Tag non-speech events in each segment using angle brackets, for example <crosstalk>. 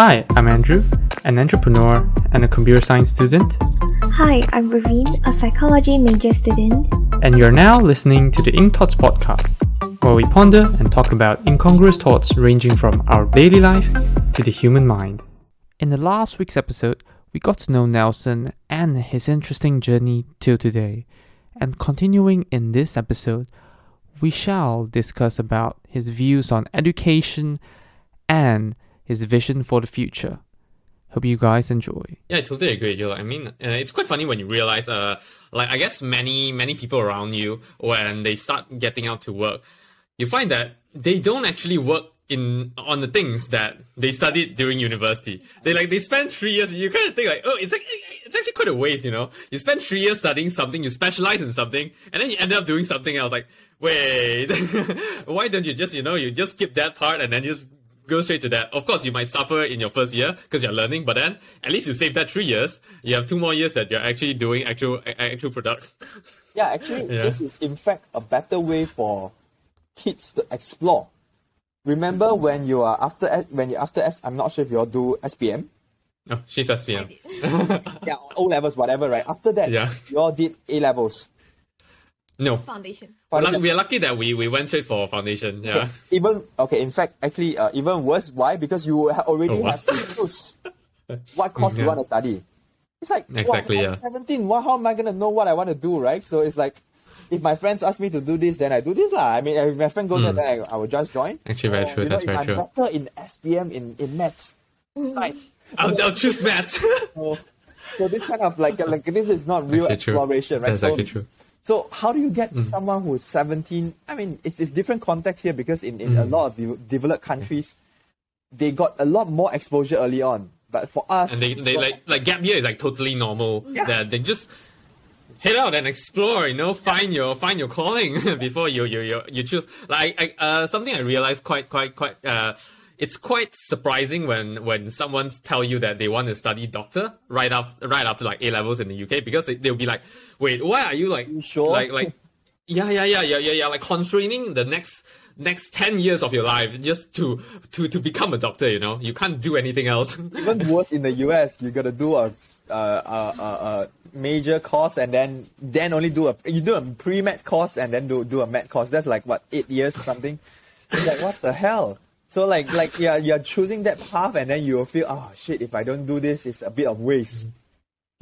Hi, I'm Andrew, an entrepreneur and a computer science student, Hi, I'm Raveen, a psychology major student. and you're now listening to the Ink Thoughts podcast, where we ponder and talk about incongruous thoughts ranging from our daily life to the human mind. In the last week's episode, we got to know Nelson and his interesting journey till today. And continuing in this episode, we shall discuss about his views on education and his vision for the future. Hope you guys enjoy. Yeah, I totally agree, Joe. I mean, uh, it's quite funny when you realize, uh, like I guess many many people around you when they start getting out to work, you find that they don't actually work in on the things that they studied during university. They like they spend three years. You kind of think like, oh, it's like it's actually quite a waste, you know. You spend three years studying something, you specialize in something, and then you end up doing something else. Like, wait, <laughs> why don't you just you know you just skip that part and then just go straight to that. Of course, you might suffer in your first year because you're learning, but then at least you save that three years. You have two more years that you're actually doing actual actual product. Yeah, actually, <laughs> Yeah. this is in fact a better way for kids to explore. Remember when you are after S- when you after S, I'm not sure if you all do SPM, Oh, she's SPM. <laughs> yeah, O levels, whatever, right? After that, Yeah. you all did A levels. No, foundation. Luck- we are lucky that we, we went straight for foundation. Yeah. Even okay, in fact, actually, uh, even worse. Why? Because you already Oh, have what? to choose what course you want to study. It's like Exactly, I'm yeah. 17. What, how am I gonna know what I want to do, right? So it's like, if my friends ask me to do this, then I do this lah. I mean, if my friend goes there, then I, I will just join. Hmm. Actually, very Or, true. you know, That's if very I'm true. better in SPM in in maths, science. I'll, I'll choose maths. <laughs> So, so this kind of like like this is not real Actually true. exploration, right? That's so, actually true. So how do you get Mm. someone who's 17? I mean, it's, it's different context here because in, in a Mm. lot of de- developed countries, they got a lot more exposure early on. But for us, And they, they for- like like gap year is like totally normal. Yeah. That they just head out and explore. You know, find your find your calling <laughs> before you you you, you choose. Like I, uh, something I realized quite quite quite. Uh, it's quite surprising when when someone tell you that they want to study doctor right after right after like A levels in the UK because they they'll be like, wait, why are you like You sure? like like <laughs> yeah yeah yeah yeah yeah yeah like constraining the next next 10 years of your life just to to to become a doctor you know you can't do anything else <laughs> even worse in the US, you gotta do a, a, a, a, major course and then then only do a you do a pre med course and then do do a med course. That's like what eight years or something. It's like what the hell. So like like yeah, you're choosing that path and then you will feel oh shit if I don't do this it's a bit of waste.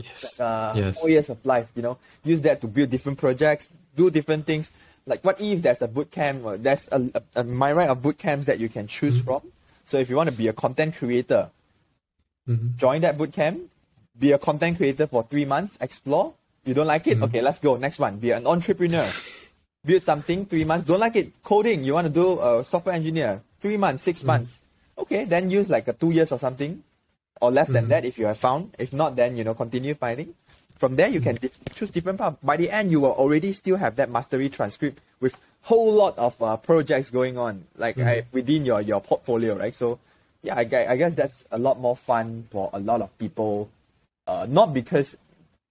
yes uh, yes four years of life, you know, use that to build different projects, do different things. Like, what if there's a boot camp, or there's a, a, a myriad of boot camps that you can choose from? So, if you want to be a content creator, Mhm. join that boot camp, be a content creator for three months, explore. You don't like it? Okay, let's go. Next one, be an entrepreneur. <laughs> Build something, three months. Don't like it? Coding, you want to do a software engineer, three months, six months. Okay, then use like a two years or something or less than that if you have found. If not, then you know continue finding. From there, you can dif- choose different path. By the end, you will already still have that mastery transcript with whole lot of uh, projects going on, like uh, within your your portfolio, right? So, yeah, I, I guess that's a lot more fun for a lot of people. Uh, not because,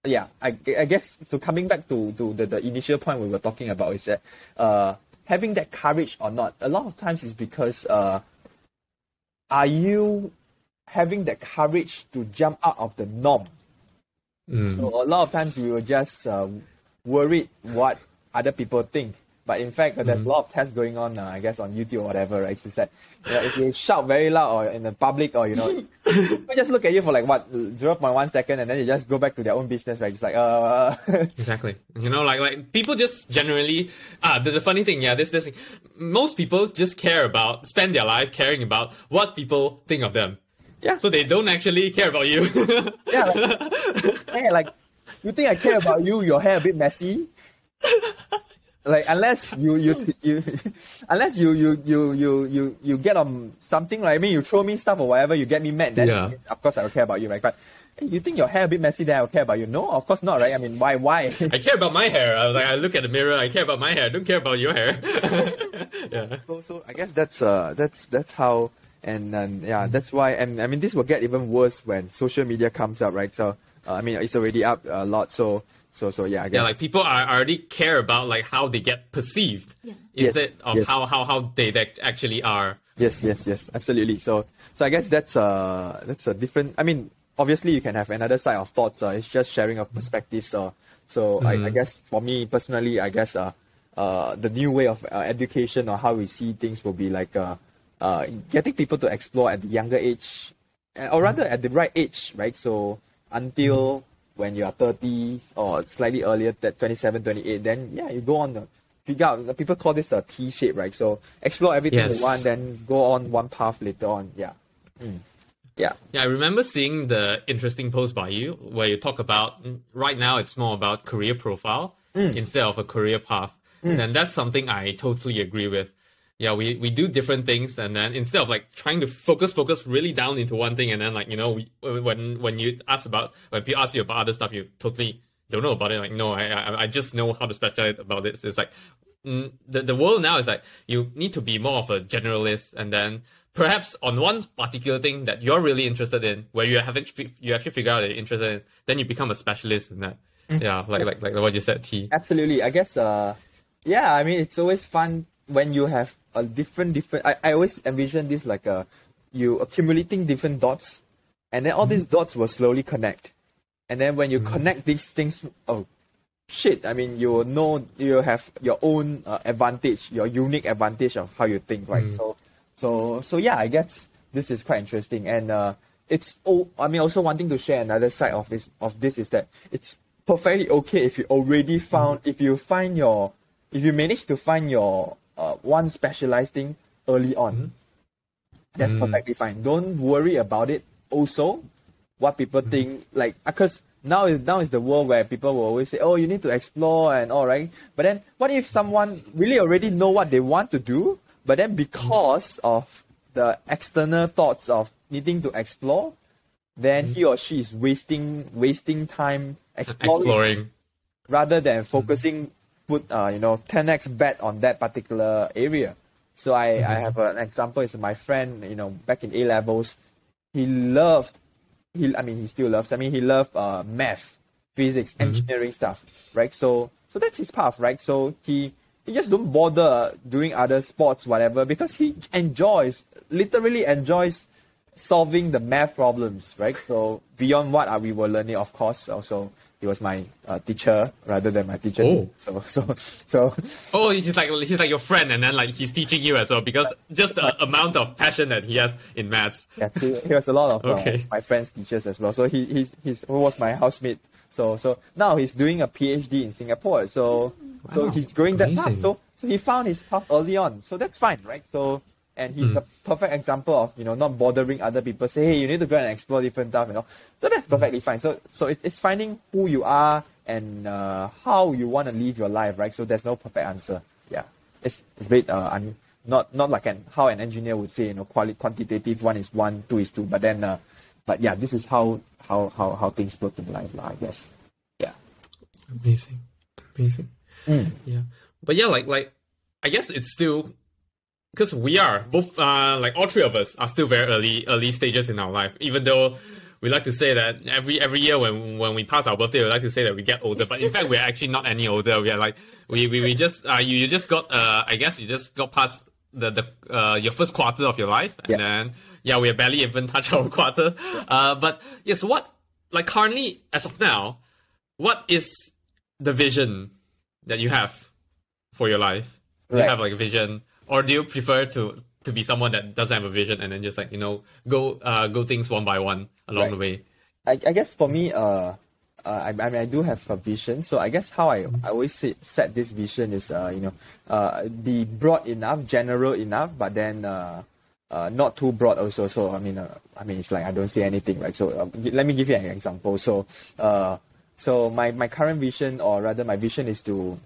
yeah, I, I guess so. Coming back to to the, the initial point we were talking about is that uh, having that courage or not. A lot of times is because uh, are you having that courage to jump out of the norm? Mm. So a lot of times we were just uh, worried what other people think. But in fact, uh, there's a lot of tests going on, uh, I guess, on YouTube or whatever, right? It's that you know, if you shout very loud or in the public or, you know, <laughs> people just look at you for like, what, 0.1 second and then you just go back to their own business, right? Just like, uh, <laughs> Exactly. You know, like like people just generally ah the, the funny thing, yeah, this this thing. Most people just care about spend their life caring about what people think of them. yeah. So they don't actually care about you. <laughs> yeah, like, hey, like, you think I care about you, your hair a bit messy? Like unless you you you <laughs> unless you you you you you you get on something like I mean you throw me stuff or whatever you get me mad then Yeah. of course I will care about you right but you think your hair a bit messy then I will care about you no of course not right I mean why why <laughs> I care about my hair. I was like, I look at the mirror. I care about my hair. I don't care about your hair. <laughs> yeah. so so I guess that's uh that's that's how and and yeah that's why and I mean this will get even worse when social media comes up right so uh, I mean it's already up a lot so so so yeah I guess Yeah, like people are already care about like how they get perceived Yeah. Yes, instead of yes. how, how how they, they actually are Yes, yes, yes, absolutely. So, so I guess that's uh that's a different. I mean, obviously you can have another side of thoughts. Uh, it's just sharing of perspectives. So, so I, I guess for me personally, I guess uh, uh the new way of uh, education or how we see things will be like uh, uh getting people to explore at the younger age, uh, or rather at the right age, right? So until when you are 30 or slightly earlier, that 27, 28, then yeah, you go on the figure out. People call this a T shape, right? So explore everything Yes. you want, then go on one path later on. Yeah. Mm. Yeah. Yeah, I remember seeing the interesting post by you where you talk about mm, right now it's more about career profile instead of a career path. And that's something I totally agree with. Yeah, we, we do different things and then instead of like trying to focus focus really down into one thing and then like you know we, when when you ask about when people ask you about other stuff you totally don't know about it like no I I, I just know how to specialize about this. It's like mm, the the world now is like you need to be more of a generalist and then perhaps on one particular thing that you're really interested in where you haven't you actually figure out that you're interested in then you become a specialist in that yeah like like like what you said t Absolutely. I guess uh yeah, I mean it's always fun when you have a different different I, I always envision this like a you accumulating different dots and then all these dots will slowly connect. And then when you connect these things oh shit, I mean you will know you have your own uh, advantage, your unique advantage of how you think, right? So so so yeah, I guess this is quite interesting and uh it's oh I mean also wanting to share another side of this of this is that it's perfectly okay if you already found if you find your if you manage to find your uh, one specialized thing early on. Mm-hmm. That's mm. perfectly fine. Don't worry about it. Also what people mm-hmm. think like uh, because now is now is the world where people will always say oh you need to explore and all right? But then what if someone really already know what they want to do but then because mm. of the external thoughts of needing to explore then mm-hmm. he or she is wasting wasting time exploring, exploring. rather than focusing put uh, you know 10x bet on that particular area. So I, I have an example it's my friend you know back in A levels. He loved he I mean he still loves I mean he loved uh, math physics engineering stuff right? So so that's his path right? So he he just don't bother doing other sports whatever because he enjoys literally enjoys solving the math problems, right? So beyond what uh, we were learning, of course, also he was my uh, teacher rather than my teacher. Oh. So so so oh he's like he's like your friend and then like he's teaching you as well because just the amount of passion that he has in maths yeah, so he was a lot of uh, my friends' teachers as well. So he he's he's who was my housemate. So so now he's doing a PhD in Singapore. So so he's going that path. So so he found his path early on. So that's fine, right? So and he's the perfect example of you know not bothering other people. Say hey, you need to go and explore different stuff. You know, so that's perfectly fine. So so it's it's finding who you are and uh, how you want to live your life, right? So there's no perfect answer. Yeah, it's it's bit uh, not not like an how an engineer would say you know quali- quantitative one is one, two is two, but then uh, but yeah, this is how how how how things work in life, I guess. Yeah. Amazing, amazing. Mm. Yeah, but yeah, like like I guess it's still because we are both uh like all three of us are still very early early stages in our life. Even though we like to say that every every year when when we pass our birthday, we like to say that we get older. But in fact, we're actually not any older. We are like we we, we just uh you, you just got uh I guess you just got past the the uh your first quarter of your life, and Yeah. then yeah, we are barely even touched our quarter. Uh, but yes, what like currently as of now, what is the vision that you have for your life? Do you have like a vision, or do you prefer to to be someone that doesn't have a vision and then just like you know go uh go things one by one along Right. the way? I, I guess for me, uh, uh, I, I mean, I do have a vision. So I guess how I, I always say, set this vision is, uh, you know, uh, be broad enough, general enough, but then uh, uh, not too broad also. So I mean, uh, I mean, it's like I don't see anything, right? So uh, let me give you an example. So, uh, so my my current vision, or rather, my vision is to,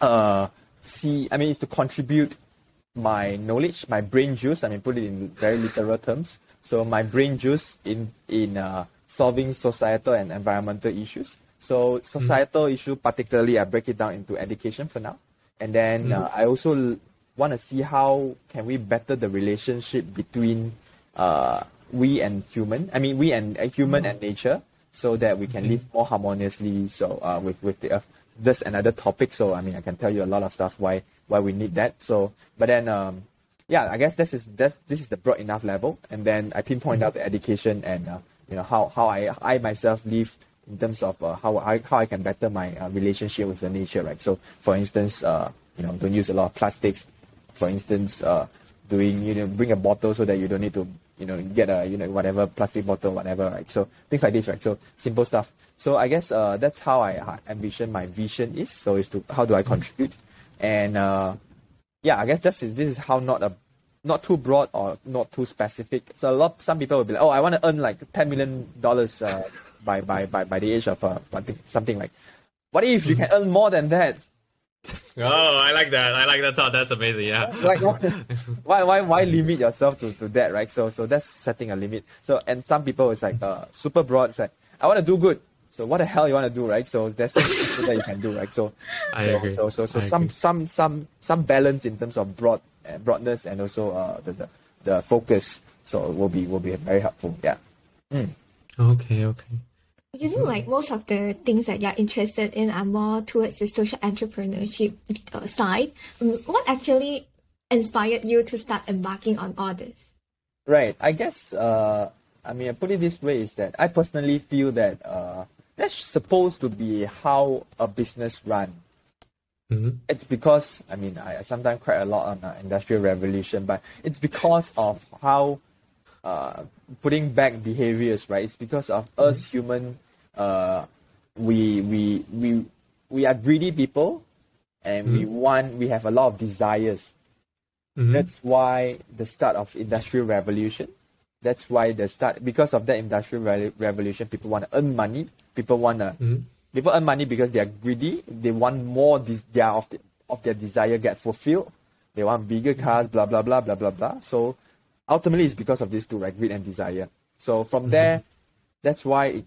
uh, see. I mean, is to contribute my knowledge, my brain juice. I mean, put it in very literal terms. So my brain juice in in uh, solving societal and environmental issues. So societal issue, particularly, I break it down into education for now, and then uh, I also want to see how can we better the relationship between uh, we and human. I mean, we and uh, human and nature, so that we can live more harmoniously. So uh, with with the earth. That's another topic. So I mean, I can tell you a lot of stuff why why we need that. So, but then um, yeah, I guess this is this this is the broad enough level, and then I pinpoint out the education and uh, you know how how I I myself live in terms of uh, how I how I can better my uh, relationship with the nature, right? So, for instance, uh, you know, don't use a lot of plastics. For instance, uh, doing you know bring a bottle so that you don't need to you know get a you know whatever plastic bottle whatever right? So things like this right? So simple stuff. So i guess uh, that's how i envision my vision is. So is to how do i contribute? And uh, yeah i guess this is this is how not a not too broad or not too specific. So a lot some people will be like oh i want to earn like 10 million dollars uh, by, by by by the age of uh, something like what if you can earn more than that Oh, I like that. I like that thought. That's amazing. Yeah. like why why why limit yourself to, to that right so so that's setting a limit so and some people it's like uh, super broad it's like i want to do good so what the hell you want to do right so there's something that you can do right so I so, agree. so so, so I some agree. some some some balance in terms of broad uh, broadness and also uh, the, the the focus so will be will be very helpful yeah Okay. Okay. You know, like most of the things that you're interested in are more towards the social entrepreneurship uh, side. Um, What actually inspired you to start embarking on all this? Right. I guess uh, I mean I put it this way is that I personally feel that uh, that's supposed to be how a business run. Mhm. It's because I mean I, I sometimes cry a lot on uh, industrial revolution, but it's because of how uh, putting back behaviors, right? It's because of us human. Uh, we we we we are greedy people, and we want we have a lot of desires. Mhm. That's why the start of industrial revolution. That's why the start because of that industrial re- revolution, people want to earn money. People want to Mhm. people earn money because they are greedy. They want more. This their of the, of their desire get fulfilled. They want bigger cars. Blah blah blah blah blah blah. So ultimately, it's because of these two, right? Greed and desire. So from there, that's why it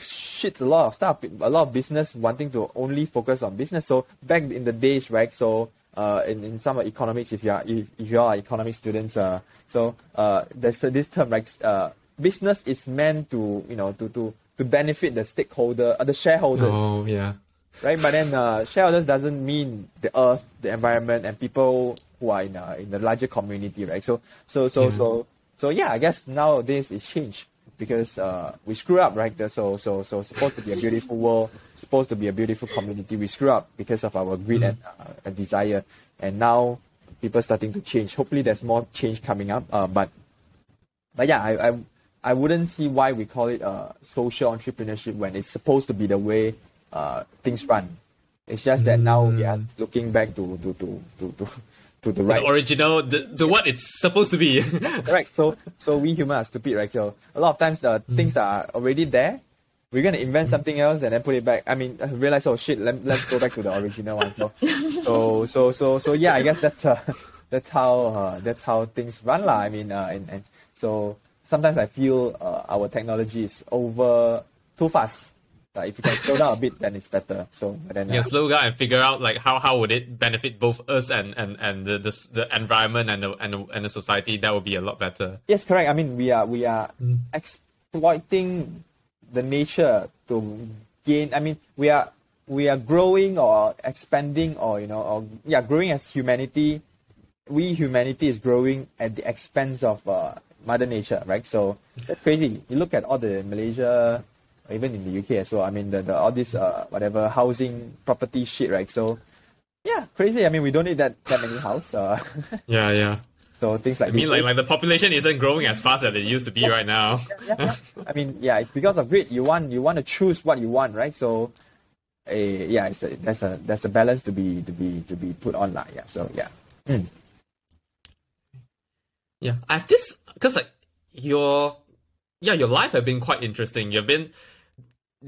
shits a lot of stuff. A lot of business wanting to only focus on business. So back in the days, right? So uh, in, in some economics, if you are if, if you are economic students, uh, so uh, there's this term, right? Uh, business is meant to you know to to to benefit the stakeholder, uh, the shareholders Oh yeah. right? But then uh, shareholders doesn't mean the earth, the environment, and people who are in uh, in the larger community, right? So so so Yeah. so so yeah, I guess nowadays it's changed because uh, we screw up, right? So so so supposed to be a beautiful world, supposed to be a beautiful community. We screw up because of our greed and uh, and desire, and now people starting to change. Hopefully, there's more change coming up. Uh, but but yeah, I, I I wouldn't see why we call it uh, social entrepreneurship when it's supposed to be the way uh, things run. It's just that now we are looking back to to to to to, to the right The original, the, the what it's supposed to be. <laughs> correct. So so we humans are stupid, right? So a lot of times uh, things are already there. We're gonna invent something else and then put it back. I mean, I realize oh shit, let, let's go back to the original one. So <laughs> so so so so yeah, I guess that's uh, <laughs> that's how uh, that's how things run lah. I mean, uh, and and so sometimes I feel uh, our technology is over too fast. Uh, if you can slow down a bit, then it's better. So then uh, yeah, slow down and figure out like how, how would it benefit both us and and and the the, the environment and the, and the and the society. That would be a lot better. Yes, correct. I mean, we are we are exploiting the nature to gain. I mean, we are we are growing or expanding or you know or yeah, growing as humanity. We humanity is growing at the expense of uh, Mother Nature, right? So that's crazy. You look at all the Malaysia, even in the UK as well. I mean, the, the all this uh, whatever housing property shit, right? So yeah, crazy. I mean, we don't need that that many house. Uh, <laughs> Yeah, yeah. so things like that. I mean, like like the population isn't growing as fast as it used to be right now. <laughs> yeah, yeah. I mean, yeah, it's because of greed. You want you want to choose what you want, right? So, uh, yeah, it's a, there's a there's a balance to be to be to be put on, lah. Yeah. So yeah. Mm. Yeah, I have this because like your yeah your life have been quite interesting. You've been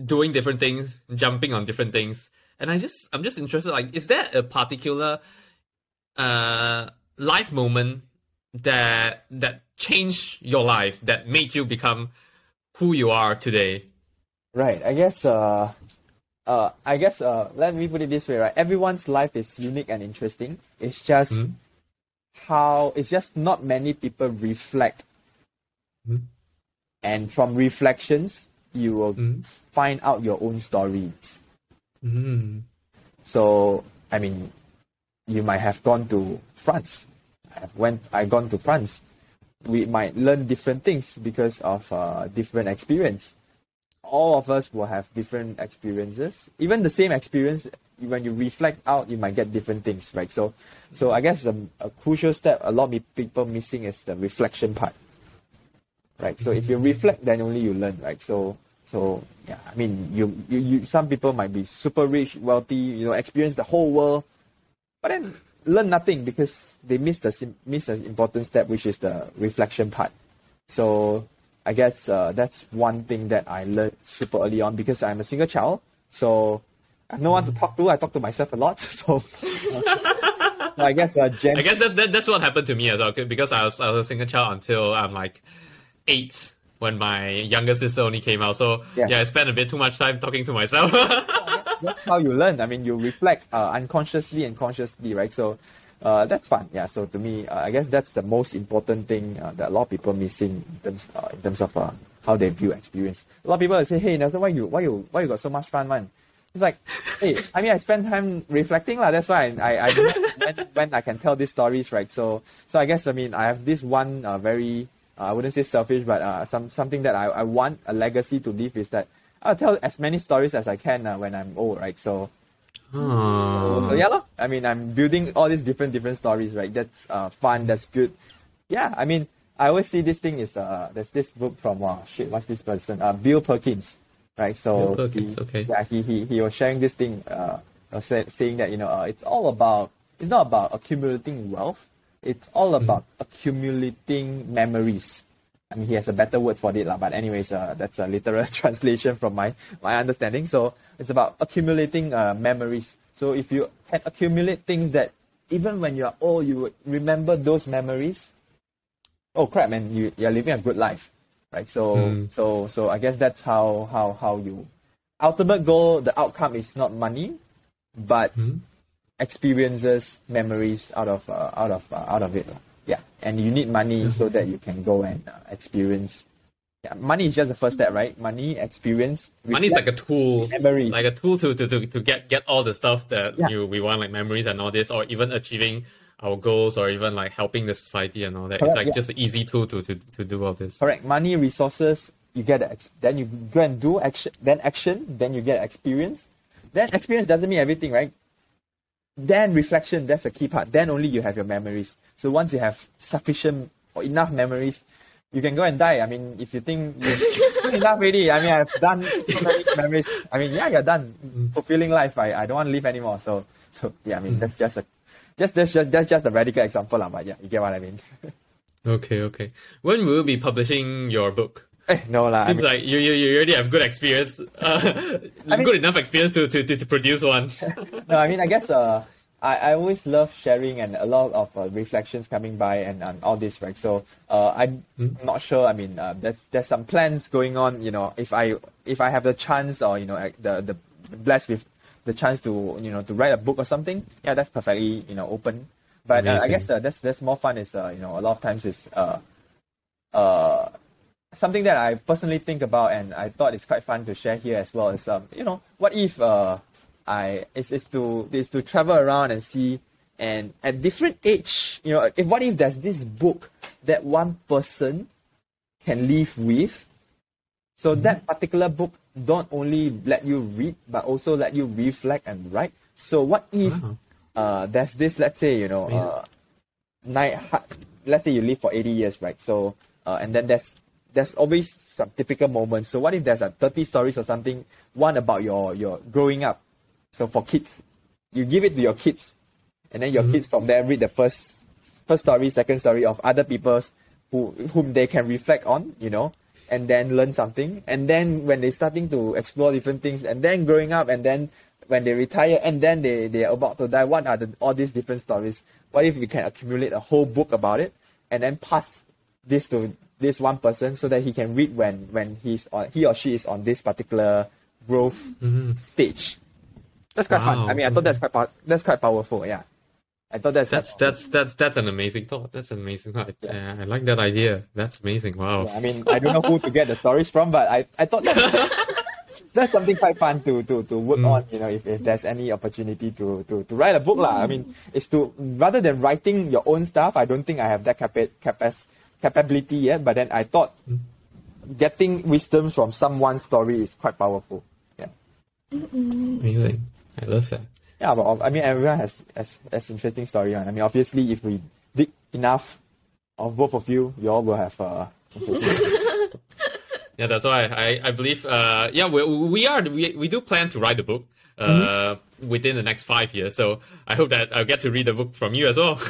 doing different things, jumping on different things, and I just I'm just interested. Like, is there a particular uh life moment that that changed your life that made you become who you are today? Right. I guess. Uh, uh, I guess. Uh, let me put it this way, right? Everyone's life is unique and interesting. It's just how. It's just not many people reflect, Mhm. and from reflections, you will Mhm. find out your own stories. Mm. So, I mean, you might have gone to France. I have went I gone to France, we might learn different things because of uh, different experience. All of us will have different experiences. Even the same experience, when you reflect out, you might get different things, right? So, so I guess a, a crucial step a lot of people missing is the reflection part, right? So if you reflect, then only you learn, right? So, so yeah, I mean, you, you, you some people might be super rich, wealthy, you know, experience the whole world, but then learn nothing because they miss the miss an important step, which is the reflection part. So I guess uh, that's one thing that I learned super early on because I'm a single child. So I have no one to talk to. I talk to myself a lot. <laughs> So uh, I guess uh, I guess that, that that's what happened to me as well because I was I was a single child until I'm like eight when my younger sister only came out. So Yeah. yeah, I spent a bit too much time talking to myself. <laughs> that's how you learn. I mean, you reflect uh, unconsciously and consciously, right? So uh, that's fun. Yeah. So to me, uh, I guess that's the most important thing uh, that a lot of people missing in terms uh, in terms of uh, how they view experience. A lot of people say, "Hey, Nelson, why you why you why you got so much fun, man?" It's like, hey, I mean, I spend time reflecting, lah. That's why I, I, I when, when I can tell these stories, right? So, so I guess I mean, I have this one uh, very, I wouldn't say selfish, but uh, some something that I, I want a legacy to leave is that I'll tell as many stories as I can uh, when I'm old, right? So, Oh. so yeah, lor. I mean, I'm building all these different different stories, right? That's uh, fun. That's good. Yeah, I mean, I always see this thing is uh, there's this book from uh, shit, what's this person? Uh, Bill Perkins, right? So Bill Perkins, he, okay. yeah, he, he he was sharing this thing, uh, uh, say, saying that you know, uh, it's all about it's not about accumulating wealth. It's all about accumulating memories. I mean, he has a better word for it, lah. But anyways, uh, that's a literal <laughs> translation from my my understanding. So it's about accumulating uh, memories. So if you can accumulate things that even when you are old, you would remember those memories. Oh crap, man! You you're living a good life, right? So Mm. so so I guess that's how how how you ultimate goal. The outcome is not money, but Hmm? Experiences, memories out of uh, out of uh, out of it. Yeah, and you need money so that you can go and uh, experience. Yeah, money is just the first step, right? Money, experience. Money is like a tool, Memories. like a tool to, to, to, to get get all the stuff that Yeah. you we want, like memories and all this, or even achieving our goals, or even like helping the society and all that. Correct, it's like yeah. just an easy tool to, to, to do all this. correct. Money, resources. You get ex- then you go and do action. Then action. Then you get experience. Then experience doesn't mean everything, right? Then reflection. That's the key part. Then only you have your memories. So once you have sufficient or enough memories, you can go and die. I mean, if you think you've <laughs> enough already, I mean, I've done so many memories. I mean, yeah, you're done mm. fulfilling life. I, I don't want to live anymore. So, so yeah, I mean, mm. that's just a, just that's just that's just a radical example, lah. But yeah, you get what I mean. <laughs> Okay, okay. When will you be publishing your book? <laughs> No lah. I Seems mean, like you, you, you already have good experience, <laughs> uh, mean- good enough experience to, to, to, to produce one. <laughs> no, I mean, I guess uh, I, I always love sharing and a lot of uh, reflections coming by and, and all this, right? So uh, I'm not sure. I mean, uh, there's there's some plans going on. You know, if I if I have the chance or you know the the blessed with the chance to you know to write a book or something, yeah, that's perfectly you know open. But uh, I guess uh, that's that's more fun. Is uh, you know a lot of times is uh, uh, something that I personally think about and I thought it's quite fun to share here as well is um, you know, what if uh I is is to is to travel around and see and at different age, you know, if what if there's this book that one person can live with so that particular book don't only let you read but also let you reflect and write. So what if Wow. uh, there's this let's say you know uh, nine, let's say you live for 80 years right so uh, and then there's there's always some typical moments. So what if there's a 30 stories or something one about your your growing up? So for kids you give it to your kids and then your mm-hmm. kids from there read the first first story second story of other people's who whom they can reflect on you know and then learn something. And then when they're starting to explore different things and then growing up and then when they retire and then they they are about to die what are the all these different stories? What if we can accumulate a whole book about it and then pass this to this one person so that he can read when when he's on he or she is on this particular growth mm-hmm. stage that's quite fun i mean i thought that's quite pow- that's quite powerful yeah i thought that's That's that's that's that's an amazing thought. That's an amazing thought. Yeah. Yeah, I like that idea. That's amazing. Wow. Yeah, I mean, I don't know who to get the stories from, but I, I thought that <laughs> that's something quite fun to to to work mm. on. You know, if, if there's any opportunity to to to write a book, lah. I mean, it's to rather than writing your own stuff. I don't think I have that capa- capac- capability yet. But then I thought getting wisdom from someone's story is quite powerful. Yeah. Amazing. I love that. Yeah, but I mean, everyone has has, has interesting story. right? I mean, obviously, if we dig enough of both of you, you all will have. Uh, <laughs> Yeah, that's why I, I believe uh yeah we, we are we, we do plan to write the book uh within the next five years. So I hope that I'll get to read the book from you as well. <laughs>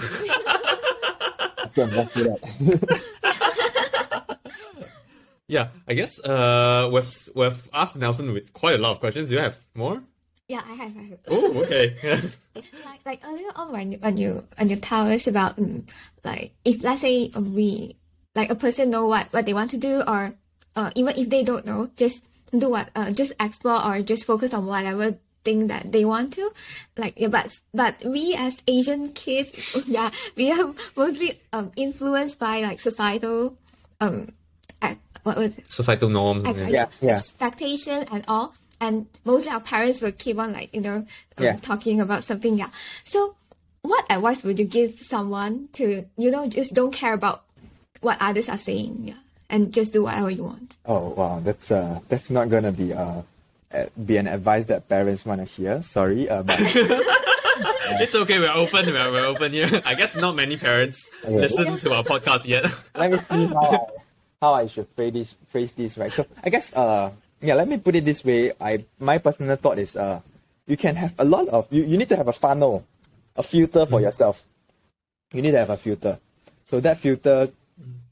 go and walk through that. yeah, I guess uh we've we've asked Nelson with quite a lot of questions. Do you have more? Yeah, I have. I have. Oh, okay. <laughs> like like earlier on when you when you when you tell us about um, like if let's say um, we like a person know what what they want to do or uh, even if they don't know just do what uh, just explore or just focus on whatever thing that they want to like yeah, but but we as asian kids <laughs> yeah we are mostly um influenced by like societal um ac- what was it? Societal norms. ex- yeah. Yeah, yeah. expectation and all. And mostly our parents will keep on like, you know, um, Yeah. talking about something. Yeah. So what advice would you give someone to, you know, just don't care about what others are saying. Yeah. And just do whatever you want. Oh wow, that's uh that's not gonna be uh, be an advice that parents want to hear. Sorry, uh, but <laughs> It's okay. We're open. We're, we're open here. I guess not many parents listen to our podcast yet. <laughs> let me see how I, how I should phrase this phrase this right. So I guess uh yeah, let me put it this way. I my personal thought is uh you can have a lot of you, you need to have a funnel, a filter for yourself. You need to have a filter. So that filter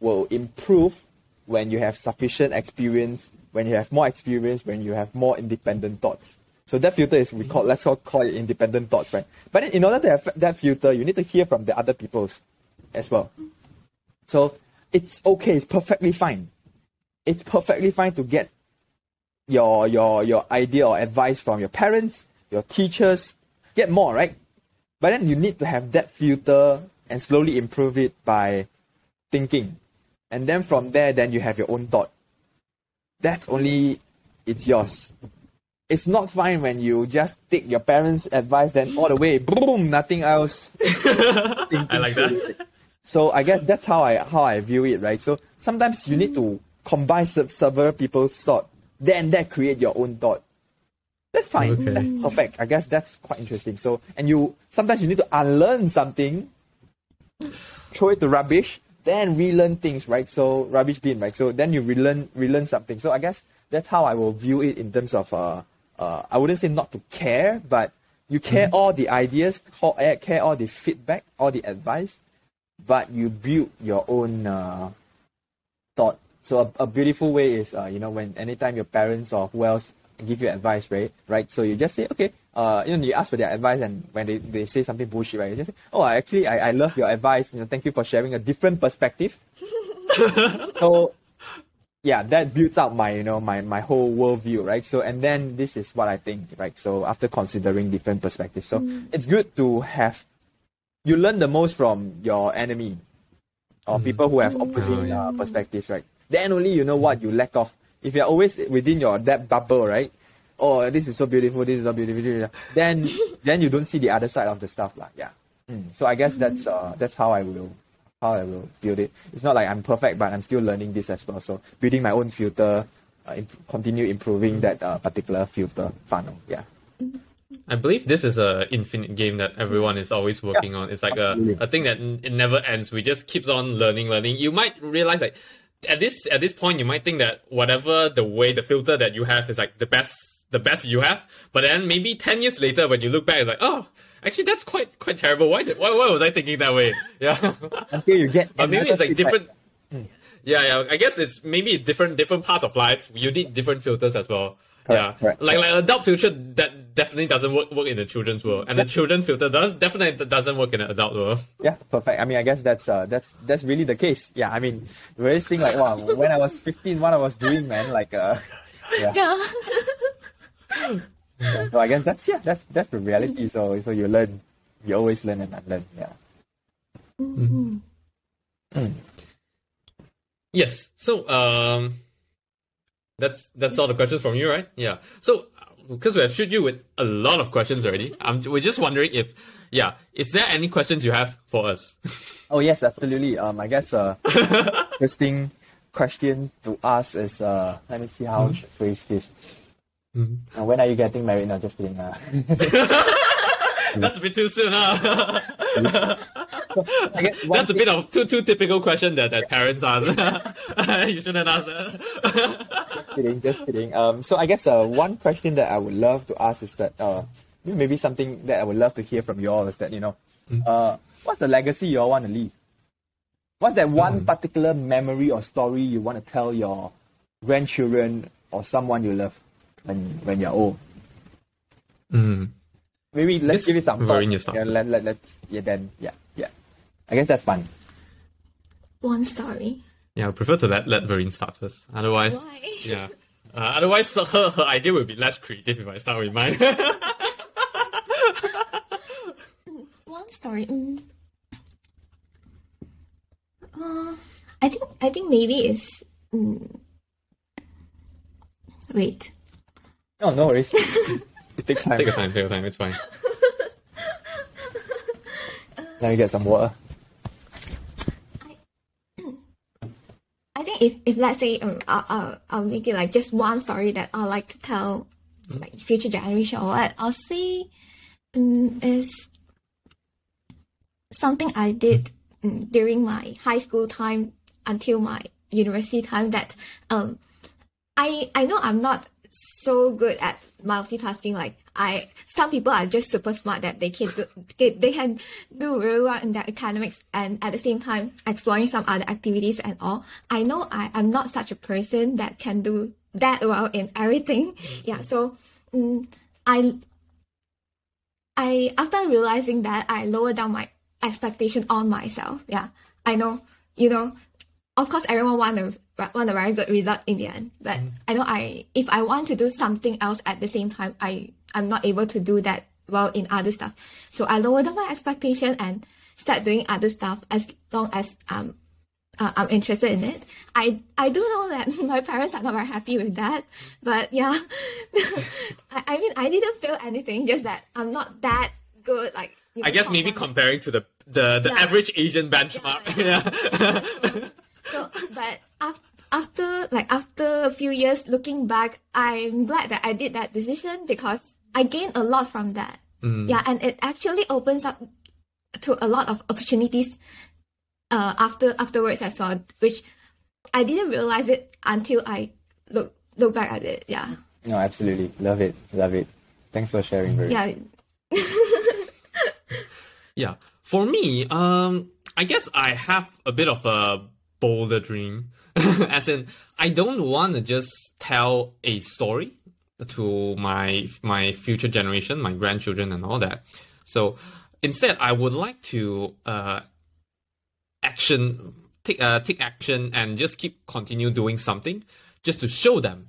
will improve when you have sufficient experience, when you have more experience, when you have more independent thoughts. So that filter is we call let's call, it independent thoughts, right? But in order to have that filter, you need to hear from the other people's as well. So it's okay, it's perfectly fine. It's perfectly fine to get your your your idea or advice from your parents, your teachers, get more, right? But then you need to have that filter and slowly improve it by thinking. And then from there then you have your own thought. That's only it's yours. It's not fine when you just take your parents' advice then all the way, boom, nothing else. <laughs> I like that. So I guess that's how I how I view it, right? So sometimes you need to combine se- several people's thought, then that create your own thought. That's fine. Okay. That's perfect. I guess that's quite interesting. So and you sometimes you need to unlearn something, throw it to rubbish, then relearn things, right? So rubbish bin, right? So then you relearn relearn something. So I guess that's how I will view it in terms of uh uh I wouldn't say not to care, but you care all the ideas, call- eh, care all the feedback, all the advice, but you build your own uh, thought. So a, a beautiful way is, uh, you know, when anytime your parents or who else give you advice, right? Right. So you just say, okay, uh, you know, you ask for their advice, and when they, they say something bullshit, right? You just say, oh, actually, I, I love your advice. You know, thank you for sharing a different perspective. <laughs> so yeah, that builds out my you know my my whole worldview, right? So and then this is what I think, right? So after considering different perspectives, so it's good to have you learn the most from your enemy or people who have opposing Oh, yeah. uh, perspectives, right? Then only you know what you lack of. If you're always within your that bubble, right? Oh, this is so beautiful. This is so beautiful. Then <laughs> then you don't see the other side of the stuff, lah. Yeah. Mm. So I guess that's uh that's how I will how I will build it. It's not like I'm perfect, but I'm still learning this as well. So building my own filter, uh, imp- continue improving that uh, particular filter funnel. Yeah. I believe this is a infinite game that everyone is always working on. It's like a, a thing that n- it never ends. We just keeps on learning, learning. You might realize like at this at this point you might think that whatever the way the filter that you have is like the best the best you have. But then maybe ten years later when you look back it's like, oh actually that's quite quite terrible. Why did why, why was I thinking that way? <laughs> Yeah. Until you get. But maybe it's like feedback. different. Yeah, yeah. I guess it's maybe different different parts of life. You need different filters as well. yeah, Correct, correct, like like adult filter that definitely doesn't work work in the children's world, and the children filter does definitely doesn't work in the adult world. <laughs> Yeah, perfect. I mean, I guess that's uh, that's that's really the case. Yeah, I mean, the always thing like, wow, when I was 15, what I was doing, man, like, uh, yeah. Yeah. <laughs> yeah. So I guess that's yeah, that's that's the reality. So so you learn, you always learn and unlearn. Yeah. Yes. So um, That's that's all the questions from you, right? Yeah. So because we have shoot you with a lot of questions already, um, we're just wondering if, yeah, is there any questions you have for us? Oh yes, absolutely. Um, I guess uh, <laughs> interesting question to ask is uh, let me see how I should phrase this. Uh, when are you getting married? No, just kidding. Uh, <laughs> That's a bit too soon, huh? <laughs> I guess one That's a bit of too too typical question that, that parents ask. <laughs> you shouldn't ask that. kidding, just kidding. Um, so I guess uh, one question that I would love to ask is that uh, maybe something that I would love to hear from you all is that you know, uh, what's the legacy you all want to leave? What's that one particular memory or story you want to tell your grandchildren or someone you love when when you're old? Mm. Maybe let's This give it some very thought. new stuff. Yeah, let, let, let's yeah then yeah yeah. I guess that's fun. One story. Yeah, I prefer to let let Vereen start first. Otherwise, Why? <laughs> yeah. Uh, otherwise, her, her idea would be less creative if I start with mine. <laughs> One story. Mm. Uh, I think I think maybe it's. Mm, wait. No, no worries. <laughs> it takes time. take your time, take your time. It's fine. <laughs> Let me get some water. I think if, if let's say um, I'll, I'll, I'll make it like just one story that I like to tell like future generation or what I'll say um, is something I did um, during my high school time until my university time that um I I know I'm not so good at multitasking like I some people are just super smart that they can do they, they can do very well in their academics and at the same time exploring some other activities and all. I know I, I'm not such a person that can do that well in everything. Yeah, so um, I I after realizing that I lowered down my expectation on myself. Yeah. I know, you know, of course everyone want a want a very good result in the end. But I know I if I want to do something else at the same time, I I'm not able to do that well in other stuff. So I lowered my expectation and start doing other stuff as long as um uh, I'm interested in it. I I do know that <laughs> my parents are not very happy with that, but yeah, <laughs> I, I mean I didn't feel anything. Just that I'm not that good. Like I guess maybe comparing to the the, the Yeah. average Asian benchmark. Yeah, Yeah. <laughs> So, but after, after like after a few years looking back, I'm glad that I did that decision because I gained a lot from that. Yeah, and it actually opens up to a lot of opportunities uh, after afterwards as well, which I didn't realize it until I look look back at it. Yeah, No, absolutely. Love it. Love it. Thanks for sharing, Very. yeah, <laughs> <laughs> Yeah. For me, um, I guess I have a bit of a bolder dream. <laughs> As in, I don't want to just tell a story to my my future generation, my grandchildren, and all that. So instead, I would like to uh, action take uh, take action and just keep continue doing something, just to show them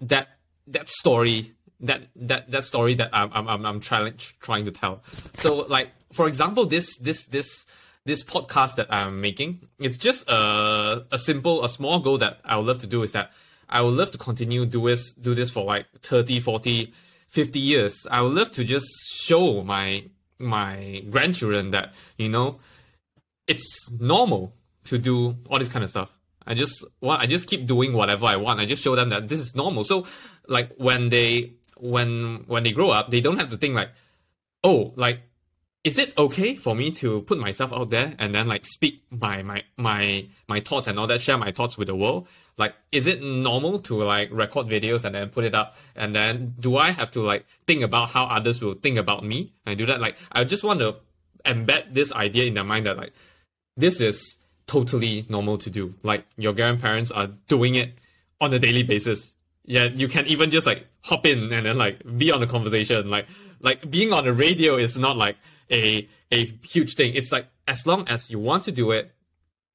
that that story that that that story that I'm I'm I'm, trying trying to tell. So like for example, this this this this podcast that I'm making, it's just a a simple a small goal that I would love to do is that I would love to continue do this do this for like 30, 40, 50 years. I would love to just show my my grandchildren that you know it's normal to do all this kind of stuff. I just want I just keep doing whatever I want. I just show them that this is normal. So like when they when when they grow up, they don't have to think like, oh, like is it okay for me to put myself out there and then like speak my my my my thoughts and all that, share my thoughts with the world? Like, is it normal to like record videos and then put it up? And then do I have to like think about how others will think about me? and do that. Like, I just want to embed this idea in their mind that like this is totally normal to do. Like your grandparents are doing it on a daily basis. Yeah, you can even just like hop in and then like be on a conversation. Like like being on the radio is not like a a huge thing. It's like as long as you want to do it,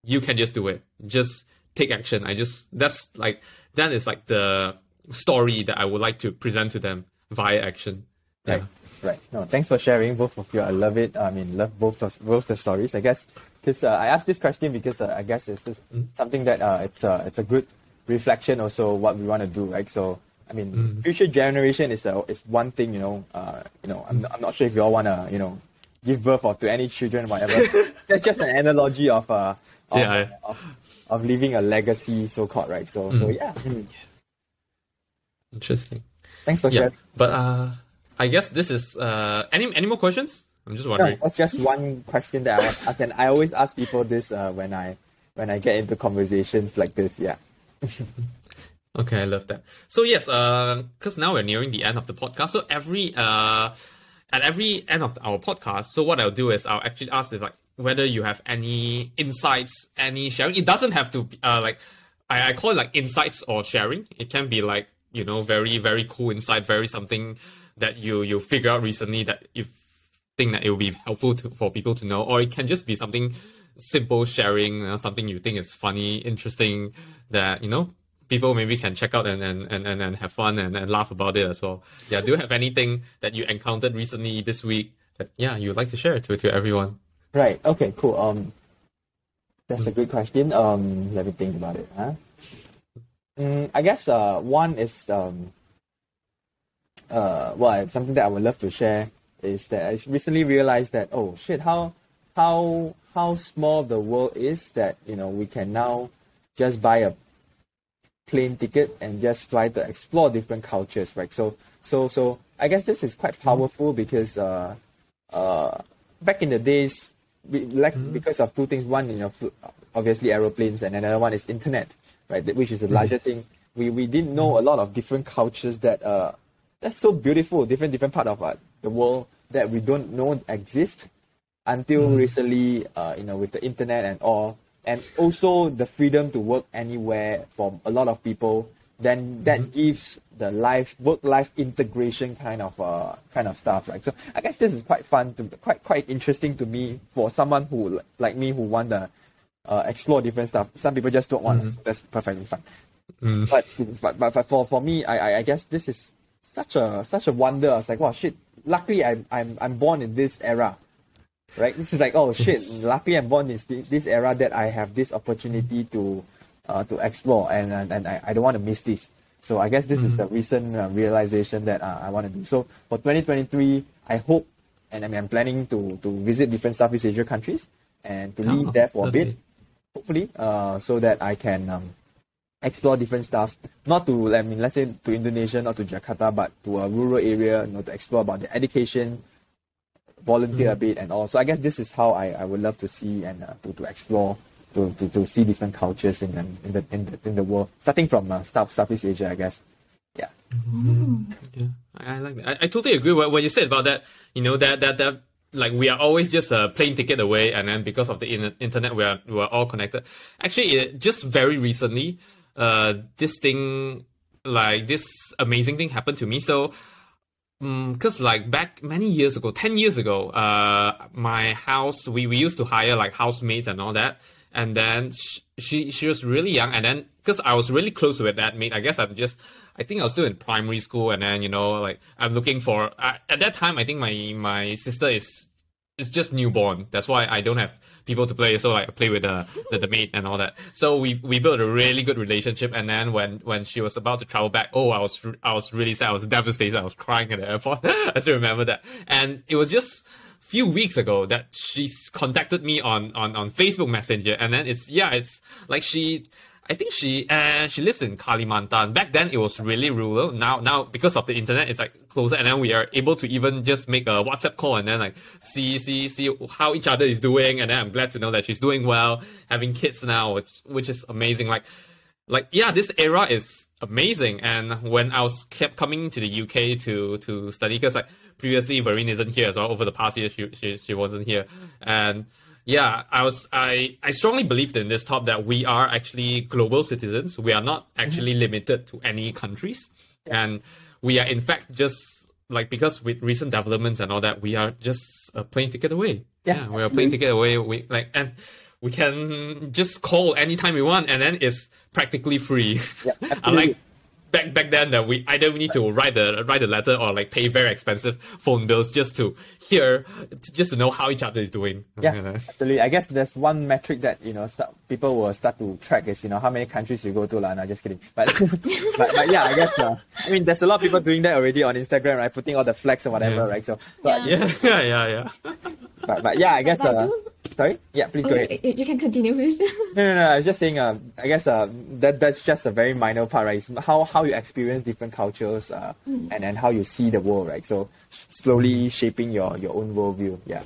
you can just do it. Just take action. I just that's like that is like the story that I would like to present to them via action. Right. Right. No, thanks for sharing both of you. I love it. I mean, love both of both the stories. I guess because uh, I asked this question because uh, I guess it's just something that uh, it's uh, it's a good reflection also what we want to do, right? So I mean, future generation is a, is one thing, you know. Uh, you know, I'm, I'm not sure if you all wanna, you know, give birth or to any children, whatever. <laughs> That's just an analogy of uh, of, Yeah, I- of, of leaving a legacy, so called, right? So so yeah. Mm. Interesting. Thanks for Yeah, sharing. but uh, I guess this is uh, any any more questions? I'm just No, wondering. that's just one question that I want to ask, and I always ask people this uh, when I when I get into conversations like this. Yeah. <laughs> Okay, I love that. So yes, because now we're nearing the end of the podcast. So every uh, at every end of our podcast, so what I'll do is I'll actually ask if like whether you have any insights, any sharing. It doesn't have to be uh, like I, I call it like insights or sharing. It can be like you know very very cool insight, very something that you you figure out recently that you think that it will be helpful to, for people to know, or it can just be something simple sharing, you know, something you think is funny, interesting that you know people maybe can check out and and, and, and, and have fun and, and laugh about it as well. Yeah, do you have anything that you encountered recently this week that yeah you'd like to share to to everyone? Right. Okay. Cool. Um, that's a good question. Um, let me think about it. Huh? Mm, I guess uh, one is um, uh, well, something that I would love to share is that I recently realized that oh shit, how how how small the world is that you know we can now just buy a plane ticket and just fly to explore different cultures, right? So so so I guess this is quite powerful because uh, uh, back in the days, we, like because of two things. One, you know, obviously aeroplanes, and another one is internet, right? Which is the larger Yes. thing. We we didn't know a lot of different cultures that uh that's so beautiful, different different part of uh, the world that we don't know exist until recently, uh, you know, with the internet and all, and also the freedom to work anywhere for a lot of people, then that gives the life work life integration kind of uh kind of stuff. Right. So I guess this is quite fun to quite quite interesting to me for someone who like me who want to uh, explore different stuff. Some people just don't want. So that's perfectly fine. But, but but but for for me, I, I I guess this is such a such a wonder. I was like, wow, shit. Luckily, I'm I'm I'm born in this era, right? This is like, oh <laughs> shit. Luckily, I'm born in this, this era that I have this opportunity to uh, to explore, and and, and I, I don't want to miss this. So I guess this is the recent uh, realization that uh, I want to do. So for 2023, I hope, and I mean, I'm planning to to visit different Southeast Asia countries and to Oh, live there for a bit, hopefully, uh, so that I can um, explore different stuff. Not to, I mean, let's say to Indonesia, not to Jakarta, but to a rural area, you know, to explore about the education, volunteer a bit, and all. So I guess this is how I, I would love to see and uh, to, to explore, to, to, to see different cultures in, the- in the in the in the world, starting from uh, South Southeast Asia, I guess. Yeah. Yeah, I, I like that. I, I totally agree with what you said about that. You know that that that like we are always just a plane ticket away, and then because of the in- internet, we are we are all connected. Actually, it, just very recently, uh, this thing like this amazing thing happened to me. So. Because like back many years ago, ten years ago, uh, my house we, we used to hire like housemates and all that, and then sh- she she was really young, and then because I was really close with that mate, I guess I'm just I think I was still in primary school, and then you know like I'm looking for at that time I think my my sister is is just newborn. That's why I don't have people to play. So like I play with the, the the and all that. So we we built a really good relationship. And then when when she was about to travel back, oh I was I was really sad. I was devastated. I was crying at the airport. <laughs> I still remember that. And it was just few weeks ago that she's contacted me on on on Facebook Messenger. And then it's yeah it's like she. I think she uh, she lives in Kalimantan. Back then, it was really rural. Now, now because of the internet, it's like closer, and then we are able to even just make a WhatsApp call and then like see see see how each other is doing. And then I'm glad to know that she's doing well, having kids now, which which is amazing. Like like yeah, this era is amazing. And when I was kept coming to the UK to to study, because like previously Vereen isn't here as well. Over the past year, she she she wasn't here, and yeah, I was I I strongly believed in this top that we are actually global citizens. We are not mm-hmm. actually limited to any countries, and we are in fact just like because with recent developments and all that, we are just a plane ticket away. Yeah, we are a plane ticket away. We like and we can just call anytime we want, and then it's practically free. Yeah, <laughs> I like back back then that we either we need to write the write the letter or like pay very expensive phone bills just to hear just to know how each other is doing. Yeah, You know? absolutely. I guess there's one metric that you know so- people will start to track is you know how many countries you go to, lah. No, just kidding. But, <laughs> but but yeah, I guess. Uh, I mean, there's a lot of people doing that already on Instagram, right? Putting all the flags and whatever, Yeah. right? So, so Yeah. Yeah, <laughs> yeah, yeah, yeah. but but yeah, I guess. But I Uh, do- sorry. Yeah, please go Oh, ahead. you, you can continue, please. <laughs> No, no, no. I was just saying. Uh, I guess uh, that that's just a very minor part, right? It's how how you experience different cultures, uh, and and how you see the world, right? So slowly shaping your your own worldview. Yeah.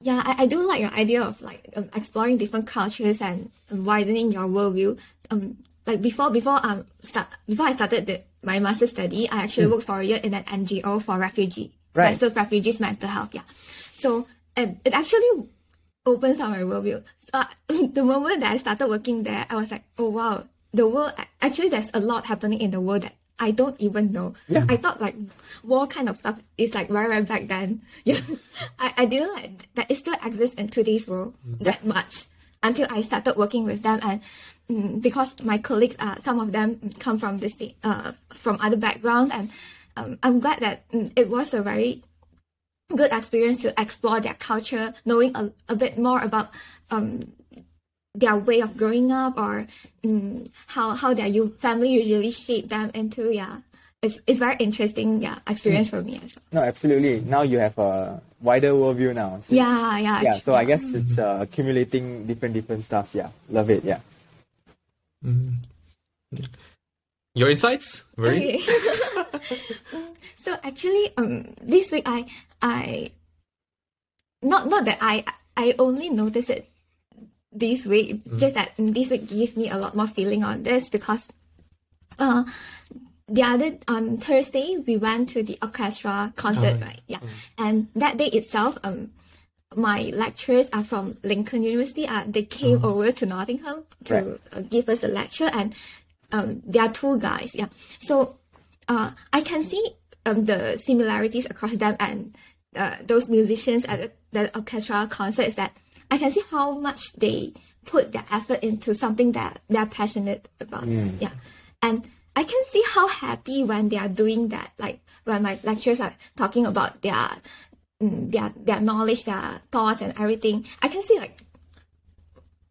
Yeah, I, I do like your idea of like um, exploring different cultures and um, widening your worldview. Um, like before before um start before I started the, my master's study, I actually worked for a year in an NGO for refugee, Right. Of refugees mental health. Yeah, so it, it actually opens up my worldview. So uh, <laughs> the moment that I started working there, I was like, oh wow, the world actually there's a lot happening in the world that I don't even know. Yeah. I thought like war kind of stuff is like very very back then. <laughs> Yeah, I, I didn't like that it still exists in today's world that much until I started working with them and mm, because my colleagues uh, some of them come from this uh from other backgrounds and um, I'm glad that mm, it was a very good experience to explore their culture, knowing a, a bit more about um, their way of growing up or mm, how how their u- family usually shape them into yeah. It's, it's very interesting yeah experience for me as well. No, absolutely. Now you have a wider worldview now. So- Yeah, yeah. Yeah. So I guess it's uh, accumulating different different stuffs. Yeah. Love it. Yeah. Your insights? Very. Okay. <laughs> <laughs> so actually, um, this week I I not not that I I only noticed it this week. Just that mm, this week gives me a lot more feeling on this because, uh, the other on Thursday we went to the orchestra concert, yeah. right? Yeah, and that day itself, um. My lecturers are from Lincoln University. Uh, they came over to Nottingham to Right. uh, give us a lecture, and um, there are two guys. Yeah, so uh, I can see um, the similarities across them and uh, those musicians at the, orchestra concerts that I can see how much they put their effort into something that they're passionate about. Yeah. And I can see how happy when they are doing that. Like when my lecturers are talking about their mm, their their knowledge, their thoughts and everything. I can see like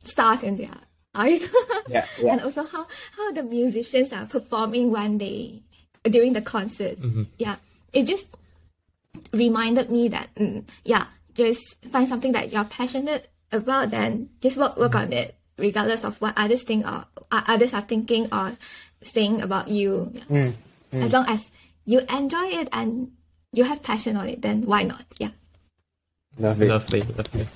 stars in their eyes. <laughs> Yeah, yeah. and also how how the musicians are performing when they during the concert. Yeah, it just reminded me that mm, yeah, just find something that you're passionate about, then just work work on it, regardless of what others think or uh, others are thinking or saying about you. Yeah. As long as you enjoy it and you have passion on it, then why not? Yeah. Love it. Lovely, lovely.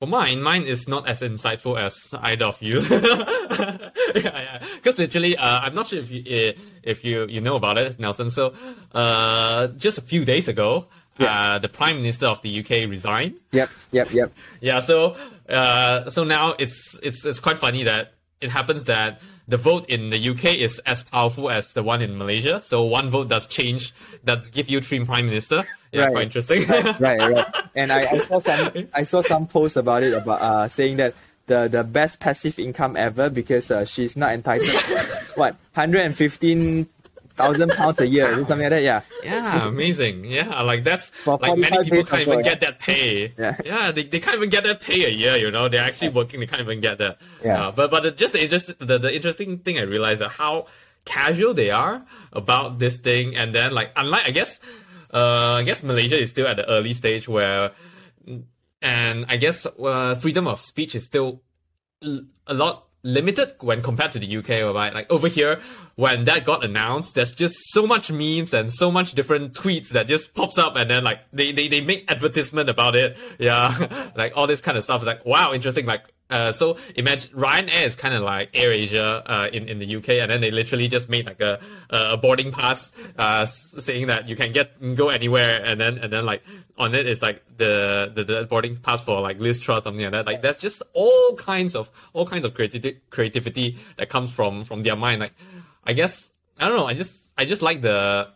Yeah. For mine, mine is not as insightful as either of you. <laughs> yeah, yeah. Because literally, uh, I'm not sure if you eh, if you you know about it, Nelson. So, uh, just a few days ago, uh, the Prime Minister of the UK resigned. Yep. Yep. Yep. <laughs> Yeah, so uh, so now it's it's it's quite funny that it happens that the vote in the UK is as powerful as the one in Malaysia. So one vote does change, does give you three prime minister. Yeah, Right. quite interesting. <laughs> right, right. And I, I saw some I saw some posts about it about uh saying that the the best passive income ever because uh, she's not entitled to, <laughs> what 115 thousand pounds a year or something like that. Yeah. yeah, amazing. Yeah, like that's For like many people can't even get that pay. <laughs> Yeah. Yeah, they, they can't even get that pay a year. You know, they're actually working. They can't even get that. Yeah. Uh, but but the, just the, interest, the the interesting thing I realized that how casual they are about this thing, and then like unlike I guess, uh, I guess Malaysia is still at the early stage where, and I guess uh, freedom of speech is still a lot limited when compared to the UK, whereby like over here, when that got announced, there's just so much memes and so much different tweets that just pops up and then like they, they, they make advertisement about it. Yeah. <laughs> like all this kind of stuff is like, wow, interesting. Like, uh, so imagine Ryanair is kind of like Air Asia, uh, in, in the UK and then they literally just made like a, a boarding pass, uh, saying that you can get, go anywhere and then, and then like on it is like the, the, the boarding pass for like Liz Truss, something like that. Like there's just all kinds of, all kinds of creativity, creativity that comes from, from their mind. Like, I guess, I don't know, I just, I just like the,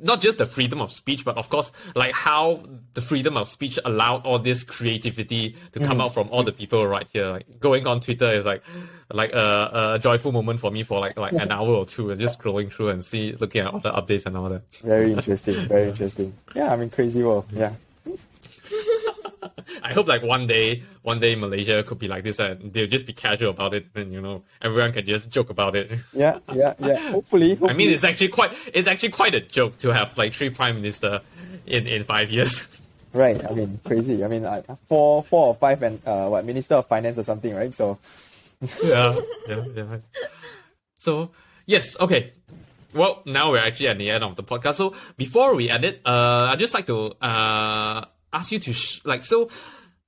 not just the freedom of speech, but of course, like how the freedom of speech allowed all this creativity to come mm. out from all the people right here. Like going on Twitter is like like a, a joyful moment for me for like like an hour or two and just scrolling through and see looking at all the updates and all that. Very interesting. Very interesting. Yeah, I mean, crazy world. Yeah. <laughs> I hope like one day, one day Malaysia could be like this and they'll just be casual about it and you know everyone can just joke about it. <laughs> Yeah, yeah, yeah. Hopefully, hopefully. I mean, it's actually quite it's actually quite a joke to have like three prime minister in in five years. <laughs> right. I mean, crazy. I mean, uh, four, four or five, and uh, what minister of finance or something, right? So, yeah, yeah, yeah. So yes, okay. Well, now we're actually at the end of the podcast. So before we end it, uh, I'd just like to uh ask you to sh- like so.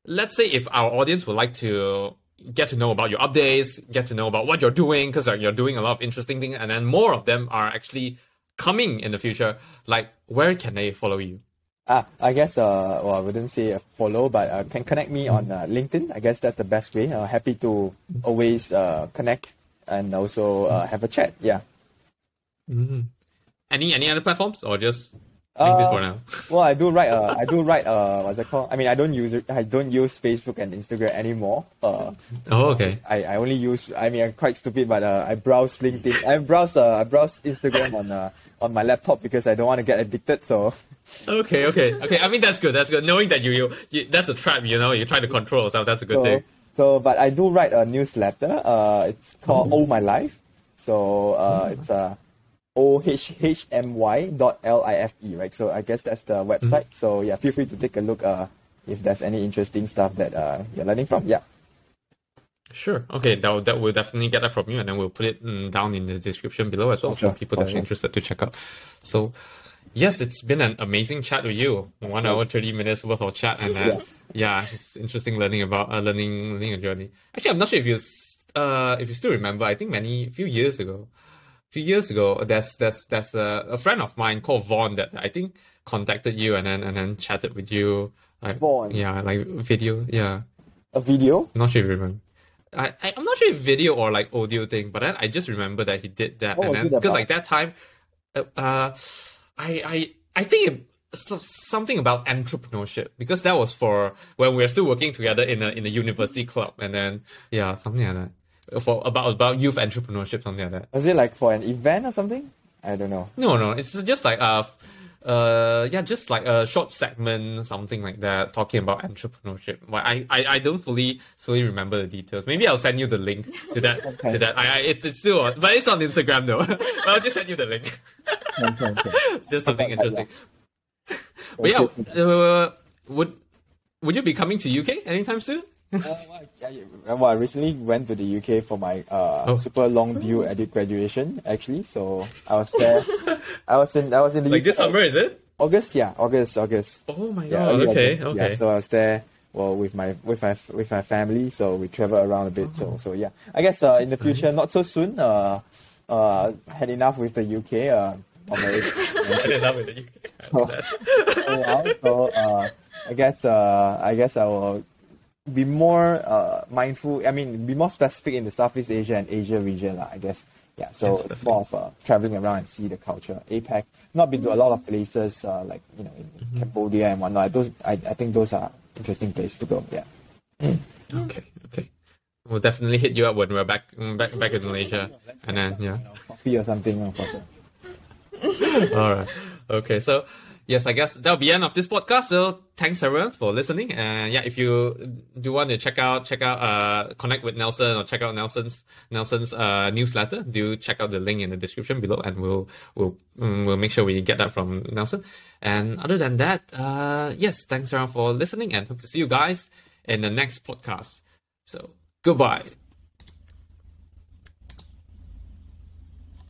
Let's say if our audience would like to get to know about your updates, get to know about what you're doing, because you're doing a lot of interesting things, and then more of them are actually coming in the future. Like, where can they follow you? ah, I guess, uh, well, I wouldn't say follow, but uh, can connect me on uh, LinkedIn. I guess that's the best way. Uh, happy to always uh, connect and also uh, have a chat. Yeah. Hmm. Any any other platforms or just LinkedIn for now? <laughs> Well, I do write. Uh, I do write. Uh, what's it called? I mean, I don't use it. I don't use Facebook and Instagram anymore. Uh, Oh, okay. I, I only use. I mean, I'm quite stupid, but uh, I browse LinkedIn. I browse. Uh, I browse Instagram on uh, on my laptop because I don't want to get addicted. So Okay, okay, okay. I mean, that's good. That's good. Knowing that you, you, you that's a trap. You know, you're trying to control yourself. That's a good so, thing. so but I do write a newsletter. Uh, it's called Oh My Life. So uh, it's uh, O H H M Y dot L I F E, right? So I guess that's the website. So yeah, feel free to take a look. Uh, if there's any interesting stuff that uh, you're learning from. Yeah. Sure. Okay. That will, that will definitely get that from you, and then we'll put it mm, down in the description below as well Sure, for people that sure. are interested to check out. So, yes, it's been an amazing chat with you. One hour thirty minutes worth of chat, and uh, yeah, it's interesting learning about uh, learning learning a journey. Actually, I'm not sure if you uh if you still remember. I think many few years ago, few years ago, there's there's there's a, a friend of mine called Vaughn that I think contacted you and then and then chatted with you. Like, Vaughn? Yeah, like video. Yeah. A video. I'm not sure if you remember. I, I I'm not sure if video or like audio thing, but then I just remember that he did that, What and was then because like that time, uh, uh, I I I think it's something about entrepreneurship because that was for when we were still working together in a in a university club, and then yeah, something like that for about about youth entrepreneurship, something like that. Was it like for an event or something? I don't know. No, no, it's just like uh, uh, yeah, just like a short segment, something like that, talking about entrepreneurship. But I, I, I don't fully, fully remember the details. Maybe I'll send you the link to that. <laughs> Okay. To that, I, I, it's, it's still on, but it's on Instagram though. <laughs> but I'll just send you the link. Okay, okay. <laughs> it's just something interesting. But yeah, uh, would, would you be coming to UK anytime soon? <laughs> Uh, well, I, I- well, I recently went to the UK for my uh, Oh. super long due edu graduation actually. So I was there. <laughs> I was in I was in the Like UK this summer, is it? August, yeah, August, August. Oh my Yeah, god. early Okay. August. Okay. Yeah, so I was there. Well, with my with my with my family, so we travel around a bit. So so yeah, I guess uh, in the future, not so soon. Uh, uh, had enough with the UK. Uh, already. I didn't love it. so, <laughs> yeah, so uh, I guess uh, I guess I will be more uh, mindful. I mean, be more specific in the Southeast Asia and Asia region. I guess. Yeah, so Yes, it's more of uh, traveling around and see the culture. APAC, not been to a lot of places uh, like you know in Mm-hmm. Cambodia and whatnot. Those I, I think those are interesting places to go. Yeah. Okay. Okay. We'll definitely hit you up when we're back back back in Malaysia, and then yeah. Coffee or something. <laughs> All right. Okay. So, yes, I guess that'll be end of this podcast. So, thanks everyone for listening. And yeah, if you do want to check out, check out, uh, connect with Nelson or check out Nelson's Nelson's uh newsletter, do check out the link in the description below, and we'll we'll mm, we'll make sure we get that from Nelson. And other than that, uh, yes, thanks everyone for listening, and hope to see you guys in the next podcast. So, goodbye.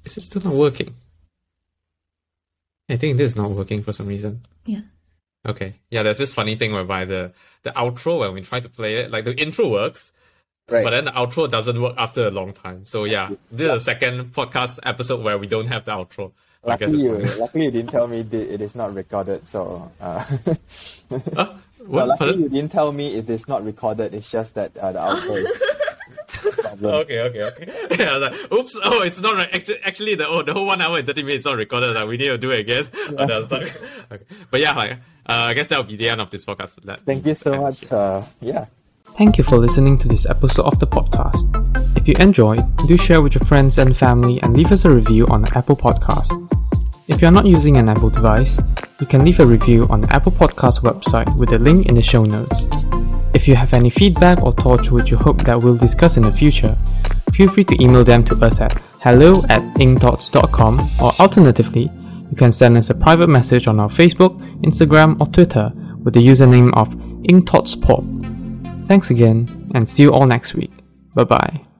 Is it still not working? I think this is not working for some reason. Yeah. Okay. Yeah, there's this funny thing whereby the the outro when we try to play it, like the intro works, Right. but then the outro doesn't work after a long time. So yeah, this is the second podcast episode where we don't have the outro. I guess luckily, you, luckily you didn't tell me that it is not recorded. So. Uh, fine. <laughs> Huh? Well, luckily Pardon? you didn't tell me it is not recorded. It's just that uh, the outro. Is- problem. Okay, okay, okay. <laughs> I was like, oops, oh, it's not right. Actually, actually the, oh, the whole one hour and 30 minutes not recorded. Like, we need to do it again. <laughs> And I was like, <laughs> okay. But yeah, like, uh, I guess that will be the end of this podcast. That- Thank you so much. Uh, yeah. Thank you for listening to this episode of the podcast. If you enjoyed, do share with your friends and family and leave us a review on the Apple Podcast. If you are not using an Apple device, you can leave a review on the Apple Podcast website with a link in the show notes. If you have any feedback or thoughts which you hope that we'll discuss in the future, feel free to email them to us at hello at inkthoughts.com or alternatively, you can send us a private message on our Facebook, Instagram, or Twitter with the username of InkThoughtsPod. Thanks again, and see you all next week. Bye bye.